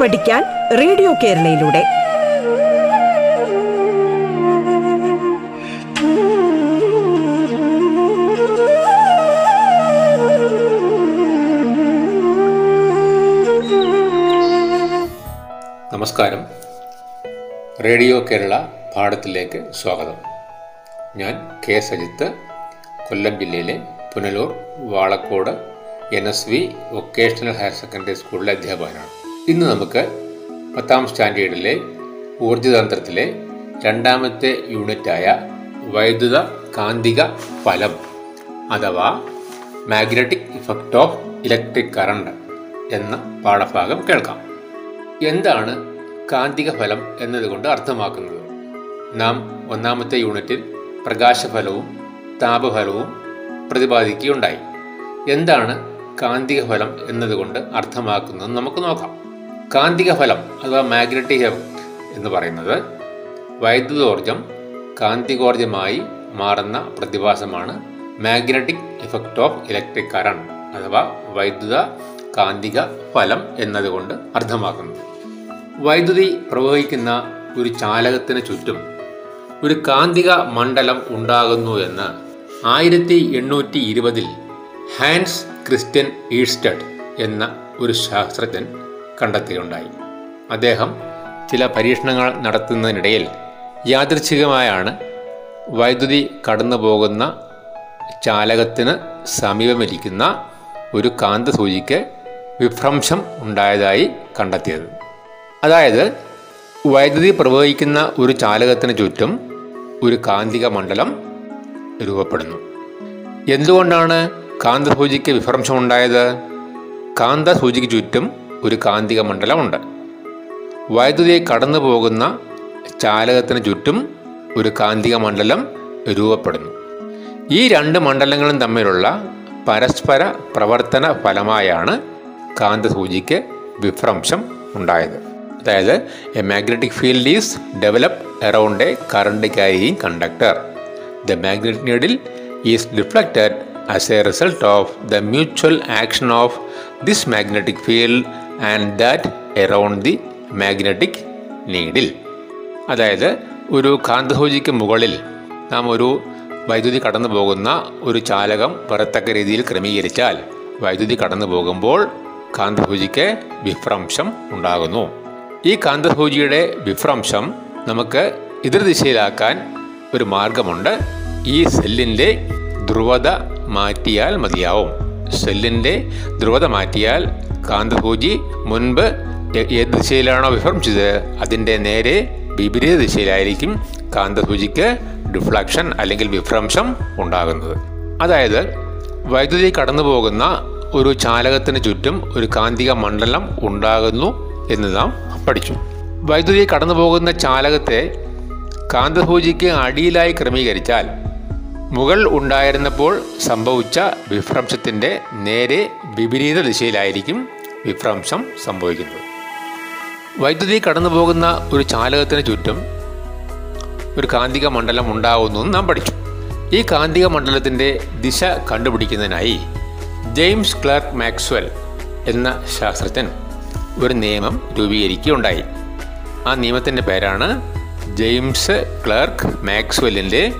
പഠിക്കാൻ റേഡിയോ കേരളയിലൂടെ. നമസ്കാരം. റേഡിയോ കേരള പാഠത്തിലേക്ക് സ്വാഗതം. ഞാൻ കെ സജിത്ത് കൊല്ലം ജില്ലയിലെ Punalur Valakode N S V vocational higher secondary സ്കൂളിലെ അധ്യാപകനാണ്. ഇന്ന് നമുക്ക് പത്താം സ്റ്റാൻഡേർഡിലെ ഊർജതന്ത്രത്തിലെ രണ്ടാമത്തെ യൂണിറ്റായ വൈദ്യുത കാന്തിക ഫലം അഥവാ magnetic effect of electric current എന്ന പാഠഭാഗം കേൾക്കാം. എന്താണ് കാന്തിക ഫലം എന്നതുകൊണ്ട് അർത്ഥമാക്കുന്നത്? നാം ഒന്നാമത്തെ യൂണിറ്റിൽ പ്രകാശഫലവും താപഫലവും പ്രതിപാദിക്കുകയുണ്ടായി. എന്താണ് കാന്തിക ഫലം എന്നതുകൊണ്ട് അർത്ഥമാക്കുന്നത് നമുക്ക് നോക്കാം. കാന്തിക ഫലം അഥവാ മാഗ്നറ്റിക് എഫക്ട് എന്ന് പറയുന്നത് വൈദ്യുതോർജം കാന്തികോർജമായി മാറുന്ന പ്രതിഭാസമാണ് magnetic effect of electric current അഥവാ വൈദ്യുത കാന്തിക ഫലം എന്നതുകൊണ്ട് അർത്ഥമാക്കുന്നത്. വൈദ്യുതി പ്രവഹിക്കുന്ന ഒരു ചാലകത്തിന് ചുറ്റും ഒരു കാന്തിക മണ്ഡലം ഉണ്ടാകുന്നു എന്ന് ആയിരത്തി എണ്ണൂറ്റി ഇരുപതിൽ ഹാൻസ് ക്രിസ്ത്യൻ ഈസ്റ്റഡ് എന്ന ഒരു ശാസ്ത്രജ്ഞൻ കണ്ടെത്തുകയുണ്ടായി. അദ്ദേഹം ചില പരീക്ഷണങ്ങൾ നടത്തുന്നതിനിടയിൽ യാദൃച്ഛികമായാണ് വൈദ്യുതി കടന്നു പോകുന്ന ചാലകത്തിന് സമീപമിരിക്കുന്ന ഒരു കാന്തസൂചിക്ക് വിഭ്രംശം ഉണ്ടായതായി കണ്ടെത്തിയത്. അതായത് വൈദ്യുതി പ്രവഹിക്കുന്ന ഒരു ചാലകത്തിന് ചുറ്റും ഒരു കാന്തിക മണ്ഡലം രൂപപ്പെടുന്നു. എന്തുകൊണ്ടാണ് കാന്തസൂചിക്ക് വിഭ്രംശം ഉണ്ടായത്? കാന്തസൂചിക്ക് ചുറ്റും ഒരു കാന്തിക മണ്ഡലമുണ്ട്. വൈദ്യുതി കടന്നു പോകുന്ന ചാലകത്തിന് ചുറ്റും ഒരു കാന്തിക മണ്ഡലം രൂപപ്പെടുന്നു. ഈ രണ്ട് മണ്ഡലങ്ങളും തമ്മിലുള്ള പരസ്പര പ്രവർത്തന ഫലമായാണ് കാന്തസൂചിക്ക് വിഭ്രംശം ഉണ്ടായത്. അതായത് a magnetic field is developed around a current carrying conductor the magnetic needle is deflected as a result of the mutual action of this magnetic field and that around the magnetic needle അതായത് ഒരു കാന്തഹോജിക്ക് മുകളിൽ നാം ഒരു വൈദ്യുതി കടന്നു പോകുന്ന ഒരു ചാലകം വരത്തക്ക രീതിയിൽ ക്രമീകരിച്ചാൽ വൈദ്യുതി കടന്നു പോകുമ്പോൾ കാന്തഭൂജിക്ക് വിഭ്രംശം ഉണ്ടാകുന്നു. ഈ കാന്തഭൂജിയുടെ വിഭ്രംശം നമുക്ക് എതിർദിശയിലാക്കാൻ ഒരു മാർഗമുണ്ട്. ഈ സെല്ലിന്റെ ധ്രുവത മാറ്റിയാൽ മതിയാവും. സെല്ലിന്റെ ധ്രുവത മാറ്റിയാൽ കാന്തസൂചി മുൻപ് ഏത് ദിശയിലാണോ വിഭ്രംശിച്ചത് അതിന്റെ നേരെ വിപരീത ദിശയിലായിരിക്കും കാന്തസൂചിക്ക് ഡിഫ്ലക്ഷൻ അല്ലെങ്കിൽ വിഭ്രംശം ഉണ്ടാകുന്നത്. അതായത് വൈദ്യുതി കടന്നു പോകുന്ന ഒരു ചാലകത്തിന് ചുറ്റും ഒരു കാന്തിക മണ്ഡലം ഉണ്ടാകുന്നു എന്ന് നാം പഠിച്ചു. വൈദ്യുതി കടന്നു പോകുന്ന ചാലകത്തെ കാന്തസൂചിക്ക് അടിയിലായി ക്രമീകരിച്ചാൽ മുകൾ ഉണ്ടായിരുന്നപ്പോൾ സംഭവിച്ച വിഭ്രംശത്തിന്റെ നേരെ വിപരീത ദിശയിലായിരിക്കും വിഭ്രംശം സംഭവിക്കുന്നത്. വൈദ്യുതി കടന്നു പോകുന്ന ഒരു ചാലകത്തിന് ചുറ്റും ഒരു കാന്തിക മണ്ഡലം ഉണ്ടാകുന്നു നാം പഠിച്ചു. ഈ കാന്തിക മണ്ഡലത്തിന്റെ ദിശ കണ്ടുപിടിക്കുന്നതിനായി ജെയിംസ് ക്ലാർക്ക് മാക്സ്വൽ എന്ന ശാസ്ത്രജ്ഞൻ ഒരു നിയമം രൂപീകരിക്കുകയുണ്ടായി. ആ നിയമത്തിന്റെ പേരാണ് ജെയിംസ് ക്ലാർക്ക് മാക്സ്വെല്ലിന്റെ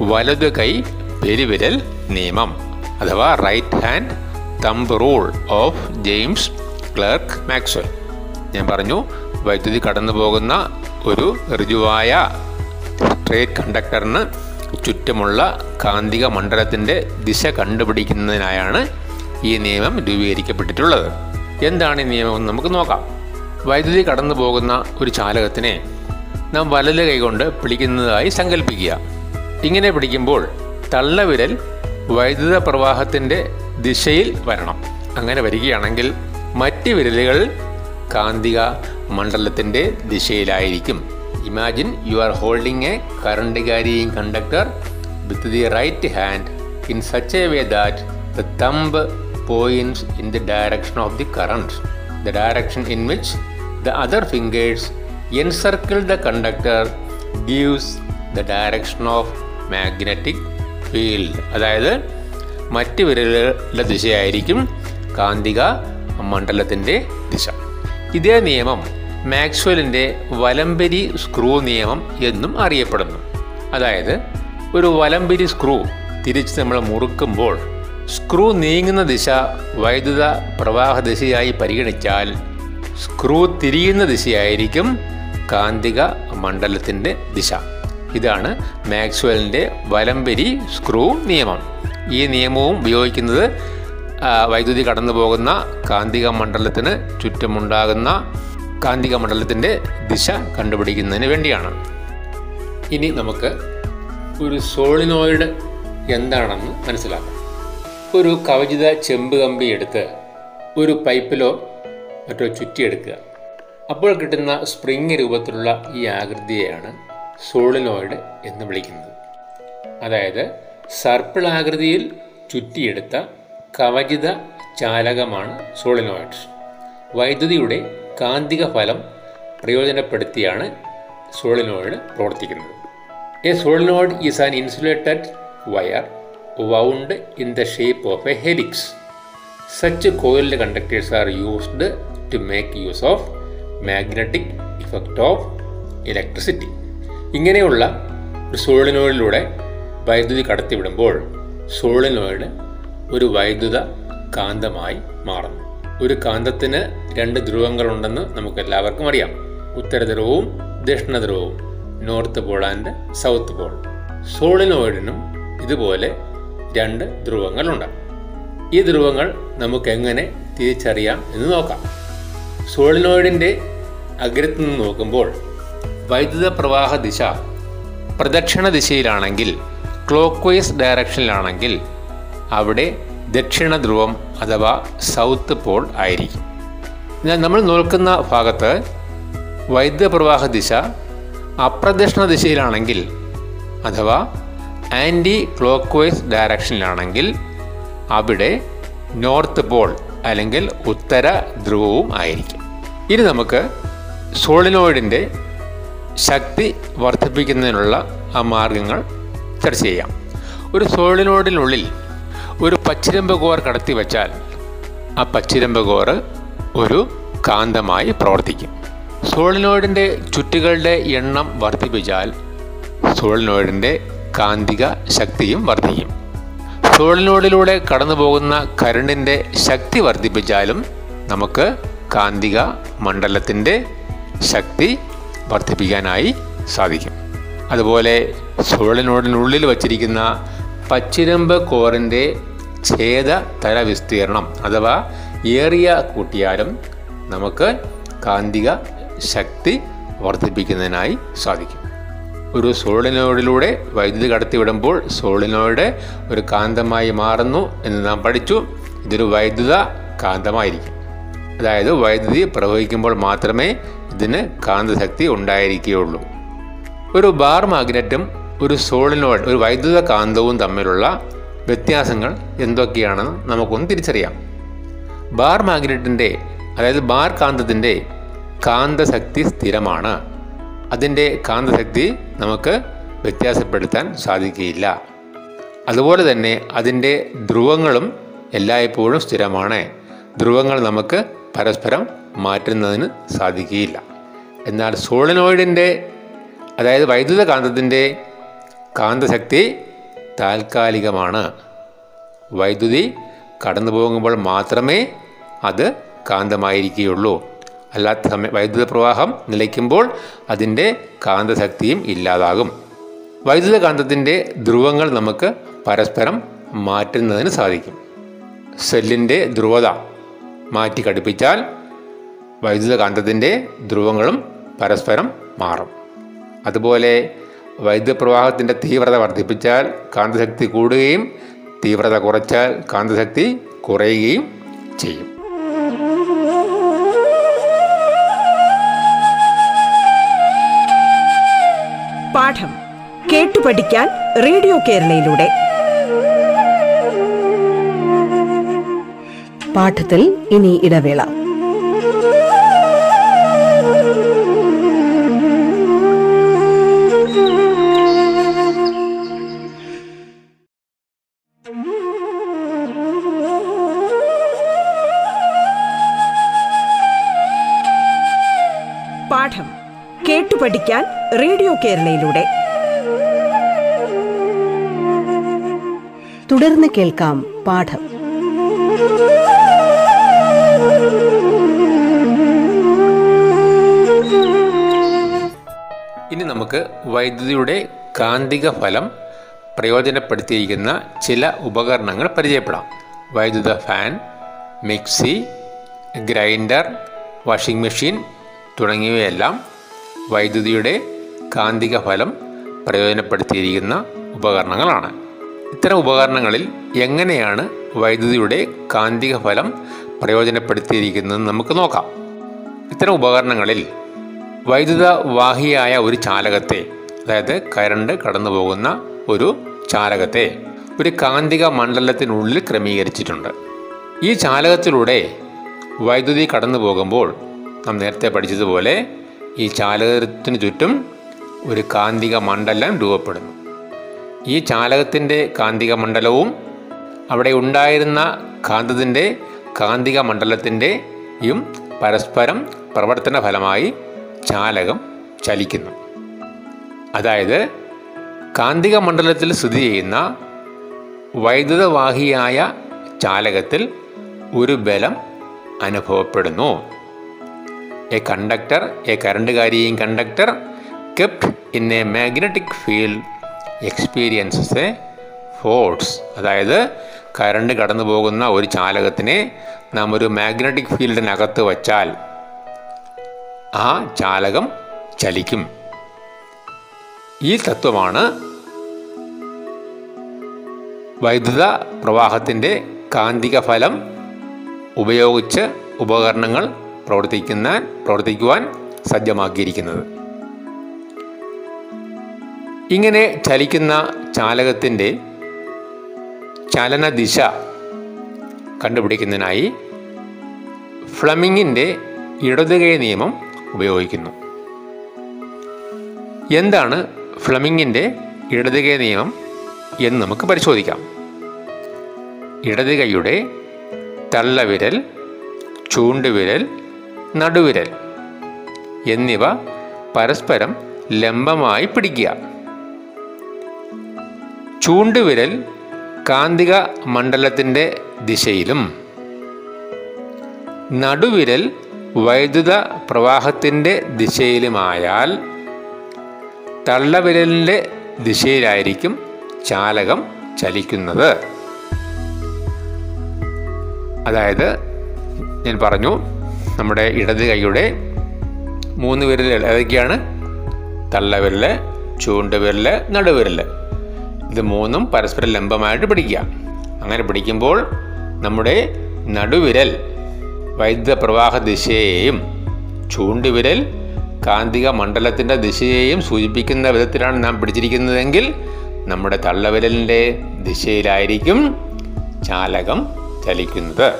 വലതു കൈ പെരുവിരൽ നിയമം അഥവാ right hand thumb rule of James Clerk Maxwell ഞാൻ പറഞ്ഞു വൈദ്യുതി കടന്നു പോകുന്ന ഒരു ഋജുവായ സ്ട്രേറ്റ് കണ്ടക്ടറിന് ചുറ്റുമുള്ള കാന്തിക മണ്ഡലത്തിന്റെ ദിശ കണ്ടുപിടിക്കുന്നതിനായാണ് ഈ നിയമം രൂപീകരിക്കപ്പെട്ടിട്ടുള്ളത്. എന്താണ് ഈ നിയമം എന്ന് നമുക്ക് നോക്കാം. വൈദ്യുതി കടന്നു പോകുന്ന ഒരു ചാലകത്തിനെ നാം വലത് കൈകൊണ്ട് പിടിക്കുന്നതായി സങ്കല്പിക്കുക ഇങ്ങനെ പിടിക്കുമ്പോൾ തള്ളവിരൽ വൈദ്യുത പ്രവാഹത്തിന്റെ ദിശയിൽ വരണം. അങ്ങനെ വരികയാണെങ്കിൽ മറ്റ് വിരലുകൾ കാന്തിക മണ്ഡലത്തിന്റെ ദിശയിലായിരിക്കും. Imagine you are holding a current carrying conductor with the right hand in such a way that the thumb points in the direction of the current the direction in which the other fingers encircle the conductor gives the direction of magnetic field അതായത് മറ്റ് വിരലുകളുടെ ദിശയായിരിക്കും കാന്തിക മണ്ഡലത്തിന്റെ ദിശ. ഇതേ നിയമം മാക്സ്വലിന്റെ വലംപരി screw നിയമം എന്നും അറിയപ്പെടുന്നു. അതായത് ഒരു വലംപരി സ്ക്രൂ തിരിച്ച് നമ്മൾ മുറുക്കുമ്പോൾ സ്ക്രൂ നീങ്ങുന്ന ദിശ വൈദ്യുത പ്രവാഹ ദിശയായി പരിഗണിച്ചാൽ സ്ക്രൂ തിരിയുന്ന ദിശയായിരിക്കും കാന്തിക മണ്ഡലത്തിന്റെ ദിശ. ഇതാണ് മാക്സ്വെലിന്റെ വലംവരി സ്ക്രൂ നിയമം. ഈ നിയമവും ഉപയോഗിക്കുന്നത് വൈദ്യുതി കടന്നു പോകുന്ന കാന്തിക മണ്ഡലത്തിന് ചുറ്റുമുണ്ടാകുന്ന കാന്തിക മണ്ഡലത്തിന്റെ ദിശ കണ്ടുപിടിക്കുന്നതിന് വേണ്ടിയാണ്. ഇനി നമുക്ക് ഒരു സോളിനോയിഡ് എന്താണെന്ന് മനസ്സിലാക്കാം. ഒരു കവചിത ചെമ്പ് കമ്പി എടുത്ത് ഒരു പൈപ്പിലോ മറ്റോ ചുറ്റിയെടുക്കുക. അപ്പോൾ കിട്ടുന്ന സ്പ്രിങ് രൂപത്തിലുള്ള ഈ ആകൃതിയെയാണ് സോളിനോയിഡ് എന്ന് വിളിക്കുന്നത്. അതായത് സർപ്പിൾ ആകൃതിയിൽ ചുറ്റിയെടുത്ത കവചിത ചാലകമാണ് സോളിനോയിഡ്. വൈദ്യുതിയുടെ കാന്തിക ഫലം പ്രയോജനപ്പെടുത്തിയാണ് സോളിനോയിഡ് പ്രവർത്തിക്കുന്നത്. A solenoid is an insulated wire wound in the shape of a helix such coiled conductors are used to make use of magnetic effect of electricity ഇങ്ങനെയുള്ള ഒരു സോളിനോയിഡിലൂടെ വൈദ്യുതി കടത്തിവിടുമ്പോൾ സോളിനോയിഡ് ഒരു വൈദ്യുത കാന്തമായി മാറുന്നു. ഒരു കാന്തത്തിന് രണ്ട് ധ്രുവങ്ങളുണ്ടെന്ന് നമുക്ക് എല്ലാവർക്കും അറിയാം. ഉത്തരധ്രുവവും ദക്ഷിണധ്രുവവും north pole and south pole. സോളിനോയിഡിനും ഇതുപോലെ രണ്ട് ധ്രുവങ്ങളുണ്ട്. ഈ ധ്രുവങ്ങൾ നമുക്ക് എങ്ങനെ തിരിച്ചറിയാം എന്ന് നോക്കാം. സോളിനോയിഡിന്റെ അഗ്രത്തിൽ നിന്ന് നോക്കുമ്പോൾ വൈദ്യുത പ്രവാഹ ദിശ പ്രദക്ഷിണ ദിശയിലാണെങ്കിൽ ക്ലോക്ക് വൈസ് ഡയറക്ഷനിലാണെങ്കിൽ അവിടെ ദക്ഷിണ ധ്രുവം അഥവാ സൗത്ത് പോൾ ആയിരിക്കും. എന്നാൽ നമ്മൾ നോക്കുന്ന ഭാഗത്ത് വൈദ്യുത പ്രവാഹ ദിശ അപ്രദക്ഷിണ ദിശയിലാണെങ്കിൽ അഥവാ ആന്റി ക്ലോക്ക് വൈസ് ഡയറക്ഷനിലാണെങ്കിൽ അവിടെ നോർത്ത് പോൾ അല്ലെങ്കിൽ ഉത്തര ധ്രുവവും ആയിരിക്കും. ഇനി നമുക്ക് സോളിനോയിഡിന്റെ ശക്തി വർദ്ധിപ്പിക്കുന്നതിനുള്ള ആ മാർഗങ്ങൾ ചർച്ച ചെയ്യാം. ഒരു സോളിനോടിനുള്ളിൽ ഒരു പച്ചിരമ്പ് കോർ കടത്തി വച്ചാൽ ആ പച്ചിരമ്പ് കോറ് ഒരു കാന്തമായി പ്രവർത്തിക്കും. സോളിനോയിഡിന്റെ ചുറ്റുകളുടെ എണ്ണം വർദ്ധിപ്പിച്ചാൽ സോളിനോയിഡിന്റെ കാന്തിക ശക്തിയും വർദ്ധിക്കും. സോളിനോയിഡിലൂടെ കടന്നു പോകുന്ന കരണ്ടിന്റെ ശക്തി വർദ്ധിപ്പിച്ചാലും നമുക്ക് കാന്തിക മണ്ഡലത്തിന്റെ ശക്തി വർദ്ധിപ്പിക്കാനായി സാധിക്കും. അതുപോലെ സുഴലിനോടിനുള്ളിൽ വച്ചിരിക്കുന്ന പച്ചിരമ്പ് കോറിന്റെ ഛേദ തല വിസ്തീർണം അഥവാ ഏറിയ കൂട്ടിയാലും നമുക്ക് കാന്തിക ശക്തി വർദ്ധിപ്പിക്കുന്നതിനായി സാധിക്കും. ഒരു സോളിനോയിഡിലൂടെ വൈദ്യുതി കടത്തിവിടുമ്പോൾ സോളിനോയിഡ് ഒരു കാന്തമായി മാറുന്നു എന്ന് നാം പഠിച്ചു. ഇതൊരു വൈദ്യുത കാന്തമായിരിക്കും. അതായത് വൈദ്യുതി പ്രവഹിക്കുമ്പോൾ മാത്രമേ ഇതിന് കാന്തശക്തി ഉണ്ടായിരിക്കുകയുള്ളൂ ഒരു ബാർ മാഗ്നറ്റും ഒരു സോളിനോയിഡ് ഒരു വൈദ്യുത കാന്തവും തമ്മിലുള്ള വ്യത്യാസങ്ങൾ എന്തൊക്കെയാണെന്ന് നമുക്കൊന്ന് തിരിച്ചറിയാം. ബാർ മാഗ്നറ്റിന്റെ അതായത് ബാർ കാന്തത്തിന്റെ കാന്തശക്തി സ്ഥിരമാണ്. അതിന്റെ കാന്തശക്തി നമുക്ക് വ്യത്യാസപ്പെടുത്താൻ സാധിക്കുകയില്ല. അതുപോലെ തന്നെ അതിന്റെ ധ്രുവങ്ങളും എല്ലായ്പ്പോഴും സ്ഥിരമാണ്. ധ്രുവങ്ങൾ നമുക്ക് പരസ്പരം മാറ്റുന്നതിന് സാധിക്കുകയില്ല. എന്നാൽ സോളിനോയിഡിന്റെ അതായത് വൈദ്യുത കാന്തത്തിന്റെ കാന്തശക്തി താൽക്കാലികമാണ്. വൈദ്യുതി കടന്നു പോകുമ്പോൾ മാത്രമേ അത് കാന്തമായിരിക്കുകയുള്ളൂ. അല്ലാത്ത സമയം വൈദ്യുത പ്രവാഹം നിലയ്ക്കുമ്പോൾ അതിന്റെ കാന്തശക്തിയും ഇല്ലാതാകും. വൈദ്യുത കാന്തത്തിന്റെ ധ്രുവങ്ങൾ നമുക്ക് പരസ്പരം മാറ്റുന്നതിന് സാധിക്കും. സെല്ലിന്റെ ധ്രുവത മാറ്റി ഘടിപ്പിച്ചാൽ വൈദ്യുത കാന്തത്തിന്റെ ധ്രുവങ്ങളും പരസ്പരം മാറും. അതുപോലെ വൈദ്യുത പ്രവാഹത്തിന്റെ തീവ്രത വർദ്ധിപ്പിച്ചാൽ കാന്തശക്തി കൂടുകയും തീവ്രത കുറച്ചാൽ കാന്തശക്തി കുറയുകയും ചെയ്യും. പാഠം കേട്ടു പഠിക്കാൻ റേഡിയോ കേരളയിലൂടെ. പാഠത്തിൽ ഇനി ഇടവേള. പഠിക്കാൻ റേഡിയോ കേരളയിലൂടെ. തുടർന്ന് കേൾക്കാം പാഠം. ഇനി നമുക്ക് വൈദ്യുതിയുടെ കാന്തിക ഫലം പ്രയോജനപ്പെടുത്തിയിരിക്കുന്ന ചില ഉപകരണങ്ങൾ പരിചയപ്പെടാം. വൈദ്യുത fan mixie grinder washing machine തുടങ്ങിയവയെല്ലാം വൈദ്യുതിയുടെ കാന്തിക ഫലം പ്രയോജനപ്പെടുത്തിയിരിക്കുന്ന ഉപകരണങ്ങളാണ്. ഇത്തരം ഉപകരണങ്ങളിൽ എങ്ങനെയാണ് വൈദ്യുതിയുടെ കാന്തിക ഫലം പ്രയോജനപ്പെടുത്തിയിരിക്കുന്നതെന്ന് നമുക്ക് നോക്കാം. ഇത്തരം ഉപകരണങ്ങളിൽ വൈദ്യുത വാഹിയായ ഒരു ചാലകത്തെ അതായത് കരണ്ട് കടന്നു പോകുന്ന ഒരു ചാലകത്തെ ഒരു കാന്തിക മണ്ഡലത്തിനുള്ളിൽ ക്രമീകരിച്ചിട്ടുണ്ട്. ഈ ചാലകത്തിലൂടെ വൈദ്യുതി കടന്നു പോകുമ്പോൾ നാം നേരത്തെ പഠിച്ചതുപോലെ ഈ ചാലകത്തിന് ചുറ്റും ഒരു കാന്തിക മണ്ഡലം രൂപപ്പെടുന്നു. ഈ ചാലകത്തിന്റെ കാന്തിക മണ്ഡലവും അവിടെ ഉണ്ടായിരുന്ന കാന്തത്തിന്റെ കാന്തിക മണ്ഡലത്തിന്റെയും പരസ്പരം പ്രവർത്തന ഫലമായി ചാലകം ചലിക്കുന്നു. അതായത് കാന്തിക മണ്ഡലത്തിൽ സ്ഥിതി ചെയ്യുന്ന വൈദ്യുതവാഹിയായ ചാലകത്തിൽ ഒരു ബലം അനുഭവപ്പെടുന്നു. A conductor a current carrying conductor kept in a magnetic field experiences a force അതായത് കറണ്ട് കടന്നു പോകുന്ന ഒരു ചാലകത്തിനെ നാം ഒരു മാഗ്നറ്റിക് ഫീൽഡിനകത്ത് വച്ചാൽ ആ ചാലകം ചലിക്കും. ഈ തത്വമാണ് വൈദ്യുത പ്രവാഹത്തിന്റെ കാന്തിക ഫലം ഉപയോഗിച്ച് ഉപകരണങ്ങൾ പ്രവർത്തിക്കുന്ന പ്രവർത്തിക്കുവാൻ സജ്ജമാക്കിയിരിക്കുന്നത്. ഇങ്ങനെ ചലിക്കുന്ന ചാലകത്തിന്റെ ചലനദിശ കണ്ടുപിടിക്കുന്നതിനായി ഫ്ലമിങ്ങിന്റെ ഇടതുകൈ നിയമം ഉപയോഗിക്കുന്നു. എന്താണ് ഫ്ലമിങ്ങിന്റെ ഇടതുകൈ നിയമം എന്ന് നമുക്ക് പരിശോധിക്കാം. ഇടതുകൈയുടെ തള്ളവിരൽ ചൂണ്ടുവിരൽ നടുവിരൽ എന്നിവ പരസ്പരം ലംബമായി പിടിക്കുക. ചൂണ്ടുവിരൽ കാന്തിക മണ്ഡലത്തിന്റെ ദിശയിലും. നടുവിരൽ വൈദ്യുത പ്രവാഹത്തിന്റെ ദിശയിലുമായാൽ തള്ളവിരലിന്റെ ദിശയിലായിരിക്കും ചാലകം ചലിക്കുന്നത്. അതായത് ഞാൻ പറഞ്ഞു നമ്മുടെ ഇടത് കൈയുടെ മൂന്ന് വിരലുകൾ ഏതൊക്കെയാണ്? തള്ളവിരൽ ചൂണ്ടുവിരൽ നടുവിരൽ ഇത് മൂന്നും പരസ്പരം ലംബമായിട്ട് പിടിക്കുക. അങ്ങനെ പിടിക്കുമ്പോൾ നമ്മുടെ നടുവിരൽ വൈദ്യുത പ്രവാഹ ദിശയെയും ചൂണ്ടുവിരൽ കാന്തിക മണ്ഡലത്തിന്റെ ദിശയെയും സൂചിപ്പിക്കുന്ന വിധത്തിലാണ് നാം പിടിച്ചിരിക്കുന്നതെങ്കിൽ നമ്മുടെ തള്ളവിരലിന്റെ ദിശയിലായിരിക്കും ചാലകം ചലിക്കുന്നത്.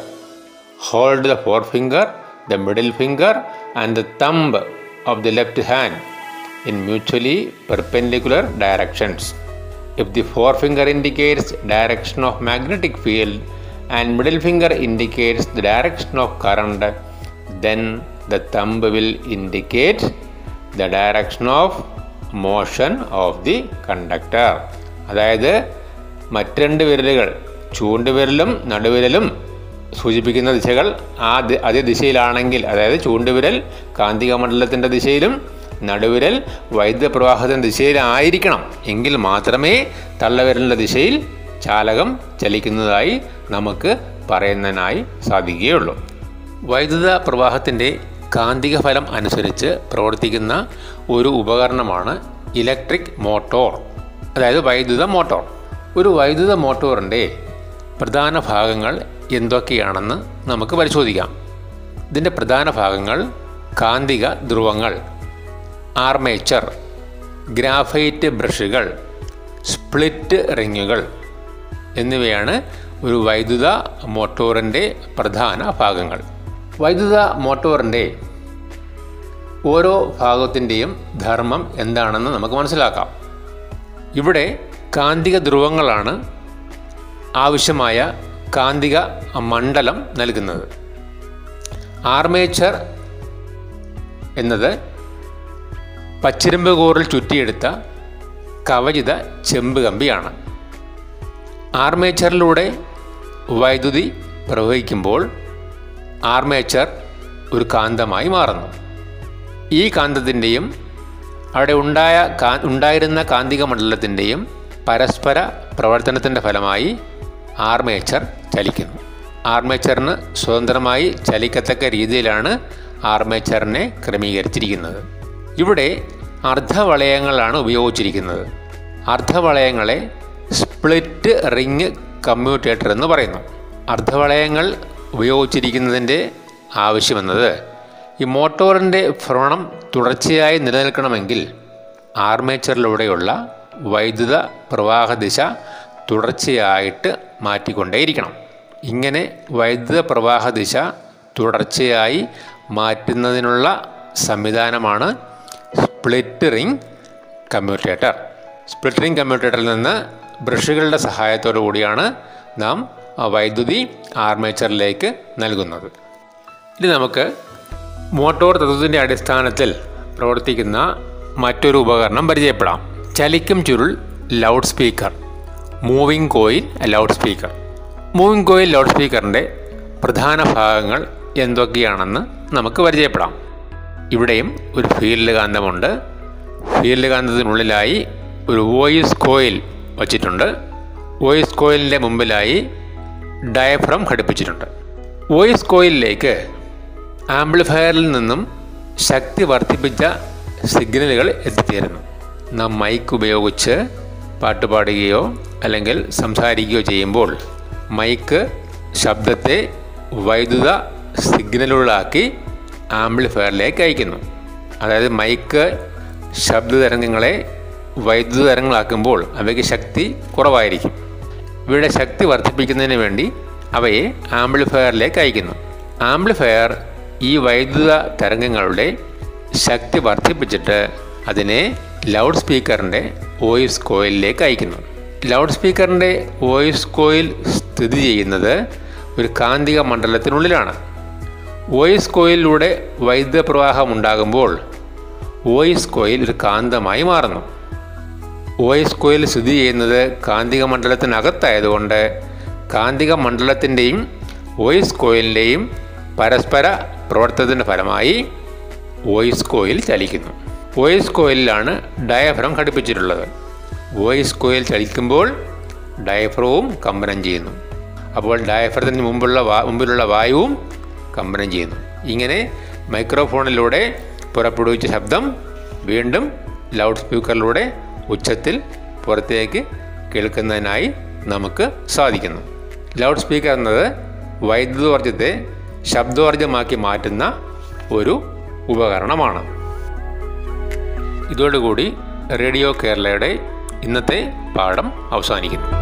Hold the four finger The middle finger and the thumb of the left hand in mutually perpendicular directions. If the forefinger indicates direction of magnetic field and middle finger indicates the direction of current, then the thumb will indicate the direction of motion of the conductor. അതായത് മറ്റ് രണ്ട് വിരലുകൾ ചൂണ്ടുവിരലും നടുവിരലും സൂചിപ്പിക്കുന്ന ദിശകൾ ആ അതേ ദിശയിലാണെങ്കിൽ അതായത് ചൂണ്ടുവിരൽ കാന്തിക മണ്ഡലത്തിന്റെ ദിശയിലും നടുവിരൽ വൈദ്യുത പ്രവാഹത്തിന്റെ ദിശയിലായിരിക്കണം. എങ്കിൽ മാത്രമേ തള്ളവിരലിന്റെ ദിശയിൽ ചാലകം ചലിക്കുന്നതായി നമുക്ക് പറയുന്നതിനായി സാധിക്കുകയുള്ളൂ. വൈദ്യുത പ്രവാഹത്തിന്റെ കാന്തിക ഫലം അനുസരിച്ച് പ്രവർത്തിക്കുന്ന ഒരു ഉപകരണമാണ് ഇലക്ട്രിക് മോട്ടോർ അതായത് വൈദ്യുത മോട്ടോർ. ഒരു വൈദ്യുത മോട്ടോറിന്റെ പ്രധാന ഭാഗങ്ങൾ എന്തൊക്കെയാണെന്ന് നമുക്ക് പരിശോധിക്കാം. ഇതിന്റെ പ്രധാന ഭാഗങ്ങൾ കാന്തിക ധ്രുവങ്ങൾ ആർമേച്ചർ ഗ്രാഫൈറ്റ് ബ്രഷുകൾ സ്പ്ലിറ്റ് റിങ്ങുകൾ എന്നിവയാണ് ഒരു വൈദ്യുത മോട്ടോറിന്റെ പ്രധാന ഭാഗങ്ങൾ. വൈദ്യുത മോട്ടോറിന്റെ ഓരോ ഭാഗത്തിന്റെയും ധർമ്മം എന്താണെന്ന് നമുക്ക് മനസ്സിലാക്കാം. ഇവിടെ കാന്തിക ധ്രുവങ്ങളാണ് ആവശ്യമായ കാന്തിക മണ്ഡലം നൽകുന്നത്. ആർമേച്ചർ എന്നത് പച്ചിരുമ്പ് കൂറിൽ ചുറ്റിയെടുത്ത കവചിത ചെമ്പ് കമ്പിയാണ്. ആർമേച്ചറിലൂടെ വൈദ്യുതി പ്രവഹിക്കുമ്പോൾ ആർമേച്ചർ ഒരു കാന്തമായി മാറുന്നു. ഈ കാന്തത്തിന്റെയും അവിടെ ഉണ്ടായ കാ ഉണ്ടായിരുന്ന കാന്തിക മണ്ഡലത്തിന്റെയും പരസ്പര പ്രവർത്തനത്തിന്റെ ഫലമായി ആർമേച്ചർ ചലിക്കുന്നു ആർമേച്ചറിന് സ്വതന്ത്രമായി ചലിക്കത്തക്ക രീതിയിലാണ് ആർമേച്ചറിനെ ക്രമീകരിച്ചിരിക്കുന്നത്. ഇവിടെ അർദ്ധവളയങ്ങളാണ് ഉപയോഗിച്ചിരിക്കുന്നത്. അർദ്ധവളയങ്ങളെ സ്പ്ലിറ്റ് റിങ് കമ്മ്യൂട്ടേറ്റർ എന്ന് പറയുന്നു. അർദ്ധവളയങ്ങൾ ഉപയോഗിച്ചിരിക്കുന്നതിന്റെ ആവശ്യമെന്നത് ഈ മോട്ടോറിന്റെ ഭ്രമണം തുടർച്ചയായി നിലനിൽക്കണമെങ്കിൽ ആർമേച്ചറിലൂടെയുള്ള വൈദ്യുത പ്രവാഹ ദിശ തുടർച്ചയായിട്ട് മാറ്റിക്കൊണ്ടേയിരിക്കണം. ഇങ്ങനെ വൈദ്യുത പ്രവാഹ ദിശ തുടർച്ചയായി മാറ്റുന്നതിനുള്ള സംവിധാനമാണ് split ring commutator. Split ring കമ്മ്യൂട്ടേറ്ററിൽ നിന്ന് ബ്രഷുകളുടെ സഹായത്തോടു കൂടിയാണ് നാം വൈദ്യുതി ആർമേച്ചറിലേക്ക് നൽകുന്നത്. ഇനി നമുക്ക് മോട്ടോർ തത്വത്തിന്റെ അടിസ്ഥാനത്തിൽ പ്രവർത്തിക്കുന്ന മറ്റൊരു ഉപകരണം പരിചയപ്പെടാം. ചലിക്കും ചുരുൾ loud speaker. Moving coil loud speaker. Moving loud സ്പീക്കറിന്റെ പ്രധാന ഭാഗങ്ങൾ എന്തൊക്കെയാണെന്ന് നമുക്ക് പരിചയപ്പെടാം. ഇവിടെയും ഒരു ഫീൽഡ് കാന്തമുണ്ട് ഫീൽഡ് കാന്തത്തിനുള്ളിലായി ഒരു വോയിസ് കോയിൽ വച്ചിട്ടുണ്ട്. വോയിസ് കോയിലിന്റെ മുമ്പിലായി ഡയഫ്രം ഘടിപ്പിച്ചിട്ടുണ്ട്. വോയിസ് കോയിലിലേക്ക് ആംപ്ലിഫയറിൽ നിന്നും ശക്തി വർദ്ധിപ്പിച്ച സിഗ്നലുകൾ എത്തിച്ചേരുന്നു. നാം മൈക്ക് ഉപയോഗിച്ച് പാട്ട് പാടുകയോ അല്ലെങ്കിൽ സംസാരിക്കുകയോ ചെയ്യുമ്പോൾ മൈക്ക് ശബ്ദത്തെ വൈദ്യുത സിഗ്നലുകളാക്കി ആംപ്ലിഫയറിലേക്ക് അയക്കുന്നു അതായത് മൈക്ക് ശബ്ദ തരംഗങ്ങളെ വൈദ്യുത തരംഗങ്ങളാക്കുമ്പോൾ അവയ്ക്ക് ശക്തി കുറവായിരിക്കും. ഇവയുടെ ശക്തി വർദ്ധിപ്പിക്കുന്നതിന് വേണ്ടി അവയെ ആംപ്ലിഫയറിലേക്ക് അയക്കുന്നു ആംപ്ലിഫയർ ഈ വൈദ്യുത തരംഗങ്ങളുടെ ശക്തി വർദ്ധിപ്പിച്ചിട്ട് അതിനെ ലൗഡ് സ്പീക്കറിന്റെ വോയിസ് കോയിലിലേക്ക് അയക്കുന്നു ലൗഡ് സ്പീക്കറിന്റെ വോയിസ് കോയിൽ സ്ഥിതി ചെയ്യുന്നത് ഒരു കാന്തിക മണ്ഡലത്തിനുള്ളിലാണ്. വോയിസ് കോയിലിലൂടെ വൈദ്യുത പ്രവാഹം ഉണ്ടാകുമ്പോൾ വോയിസ് കോയിൽ ഒരു കാന്തമായി മാറുന്നു. വോയിസ് കോയിൽ സ്ഥിതി ചെയ്യുന്നത് കാന്തിക മണ്ഡലത്തിനകത്തായതുകൊണ്ട് കാന്തിക മണ്ഡലത്തിന്റെയും വോയിസ് കോയിലിന്റെയും പരസ്പര പ്രവർത്തനത്തിന്റെ ഫലമായി വോയിസ് കോയിൽ ചലിക്കുന്നു. വോയിസ് കോയിലാണ് ഡയഫ്രം ഘടിപ്പിച്ചിട്ടുള്ളത്. വോയിസ് കോയിൽ ചലിക്കുമ്പോൾ ഡയഫ്രവും കമ്പനം ചെയ്യുന്നു. അപ്പോൾ ഡയഫ്രത്തിന് മുമ്പുള്ള മുമ്പിലുള്ള വായുവും കമ്പനം ചെയ്യുന്നു. ഇങ്ങനെ മൈക്രോഫോണിലൂടെ പുറപ്പെടുവിച്ച ശബ്ദം വീണ്ടും ലൗഡ് സ്പീക്കറിലൂടെ ഉച്ചത്തിൽ പുറത്തേക്ക് കേൾക്കുന്നതിനായി നമുക്ക് സാധിക്കുന്നു. ലൗഡ് സ്പീക്കർ എന്നത് വൈദ്യുതോർജത്തെ ശബ്ദോർജമാക്കി മാറ്റുന്ന ഒരു ഉപകരണമാണ്. ഇതോടുകൂടി റേഡിയോ കേരളയുടെ ഇന്നത്തെ പാഠം അവസാനിക്കുന്നു.